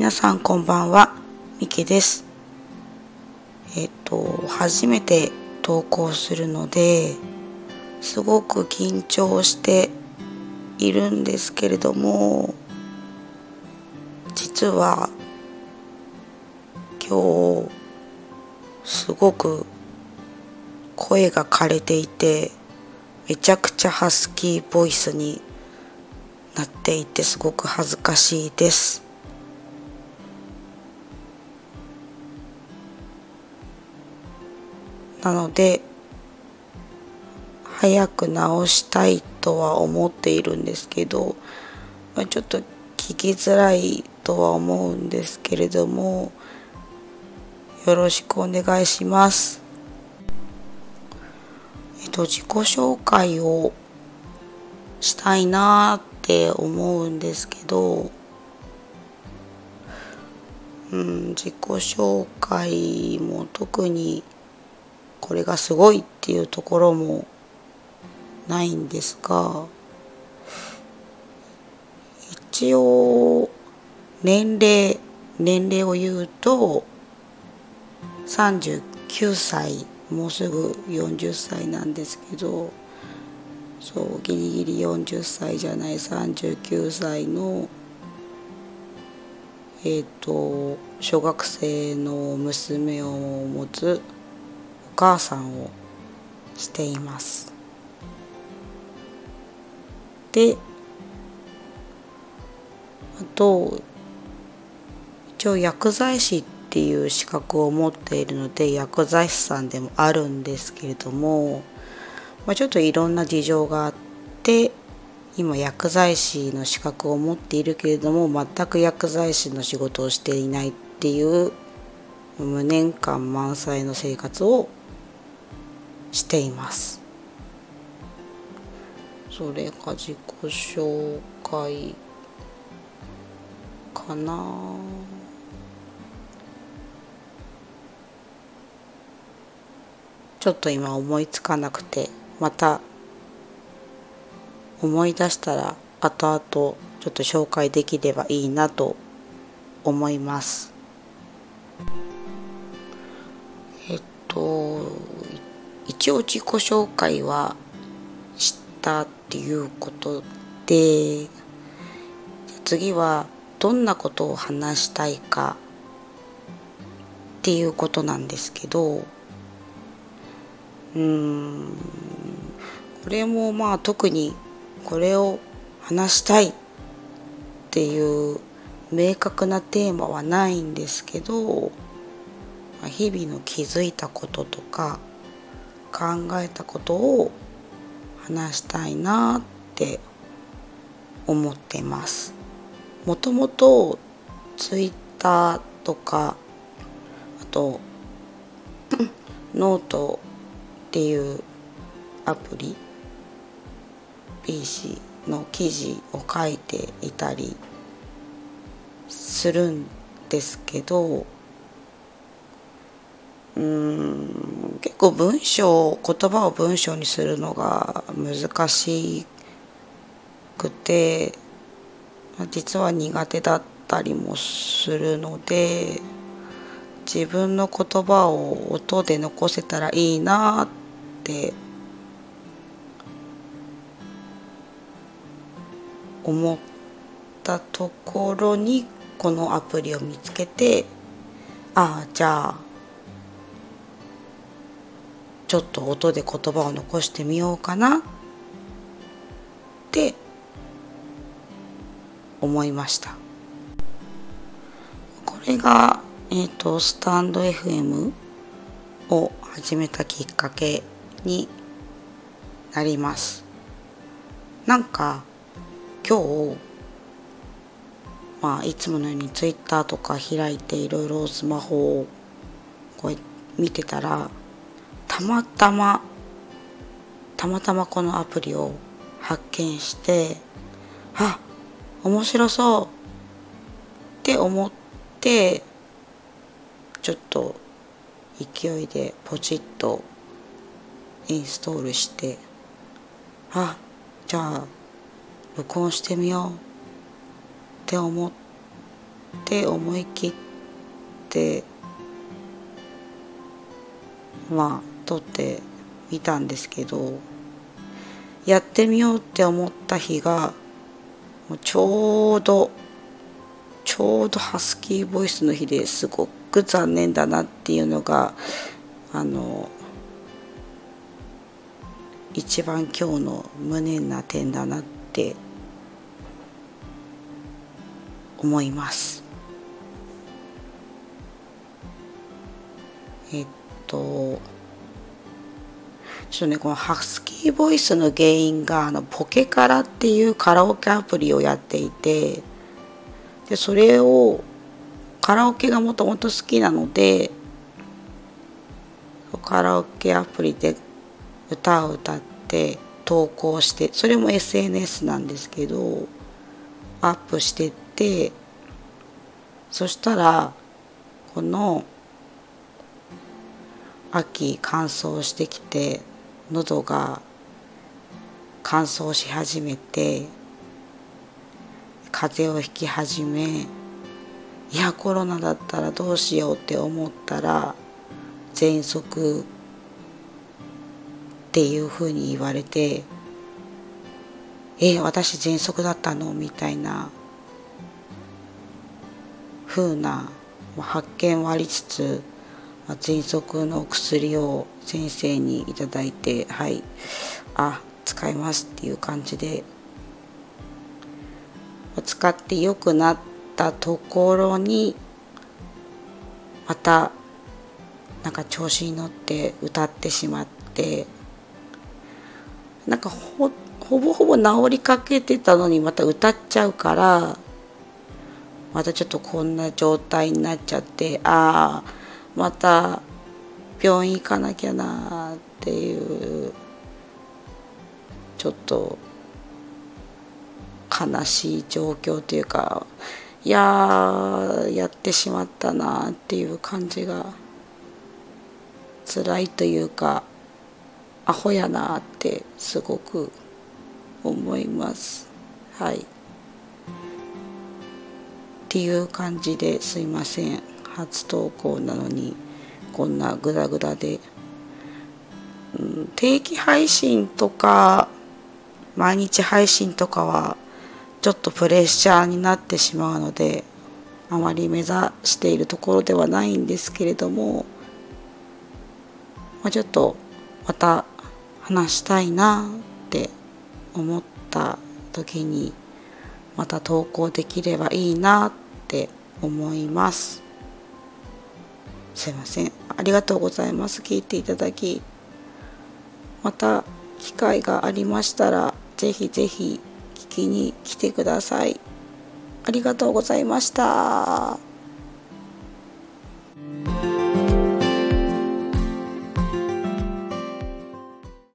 皆さんこんばんは、みきです。えっと、初めて投稿するので、すごく緊張しているんですけれども、実は今日すごく声が枯れていてめちゃくちゃハスキーボイスになっていてすごく恥ずかしいですなので早く直したいとは思っているんですけど、まあ、ちょっと聞きづらいとは思うんですけれどもよろしくお願いします。えっと自己紹介をしたいなって思うんですけど、うん、自己紹介も特にこれがすごいっていうところもないんですが一応年齢年齢を言うと39歳もうすぐ40歳なんですけどそうギリギリ40歳じゃない39歳のえっ、ー、と小学生の娘を持つ母さんをしています。であと一応薬剤師っていう資格を持っているので薬剤師さんでもあるんですけれども、まあ、ちょっといろんな事情があって今薬剤師の資格を持っているけれども全く薬剤師の仕事をしていないっていう無年間満載の生活をしています。それが自己紹介かな。ちょっと今思いつかなくてまた思い出したら後々ちょっと紹介できればいいなと思います。えっと一応自己紹介はしたっていうことで次はどんなことを話したいかっていうことなんですけどうんこれもまあ特にこれを話したいっていう明確なテーマはないんですけど日々の気づいたこととか考えたことを話したいなって思ってます。もともとツイッターとかあとノートっていうアプリ PC の記事を書いていたりするんですけどうん結構文章言葉を文章にするのが難しくて実は苦手だったりもするので自分の言葉を音で残せたらいいなって思ったところにこのアプリを見つけてああじゃあちょっと音で言葉を残してみようかな。って思いました。これがえっ、ー、とスタンド FM を始めたきっかけになります。なんか今日まあいつものようにツイッターとか開いていろいろスマホをこう見てたらたまたまたまたまこのアプリを発見してあ面白そうって思ってちょっと勢いでポチッとインストールしてあじゃあ録音してみようって思っって思い切ってまあ撮ってみたんですけどやってみようって思った日がもうちょうどちょうどハスキーボイスの日ですごく残念だなっていうのがあの一番今日の無念な点だなって思います。えっとちょっとねこのハスキーボイスの原因があのポケカラっていうカラオケアプリをやっていてでそれをカラオケがもともと好きなのでカラオケアプリで歌を歌って投稿してそれも SNS なんですけどアップしてってそしたらこの秋乾燥してきて喉が乾燥し始めて風邪をひき始めいやコロナだったらどうしようって思ったら喘息っていうふうに言われて「え私喘息だったの?」みたいなふうな発見はありつつ喘息の薬を先生にいただいてはい。あ使いますっていう感じで。使って良くなったところにまたなんか調子に乗って歌ってしまってなんかほほぼほぼ治りかけてたのにまた歌っちゃうからまたちょっとこんな状態になっちゃってああまた病院行かなきゃなっていうちょっと悲しい状況というかいややってしまったなっていう感じが辛いというかアホやなってすごく思います。はい。っていう感じですいません。初投稿なのにこんなグダグダで、うん、定期配信とか毎日配信とかはちょっとプレッシャーになってしまうのであまり目指しているところではないんですけれども、まあ、ちょっとまた話したいなって思った時にまた投稿できればいいなって思います。すいません。ありがとうございます。聞いていただきまた機会がありましたらぜひぜひ聞きに来てください。ありがとうございました。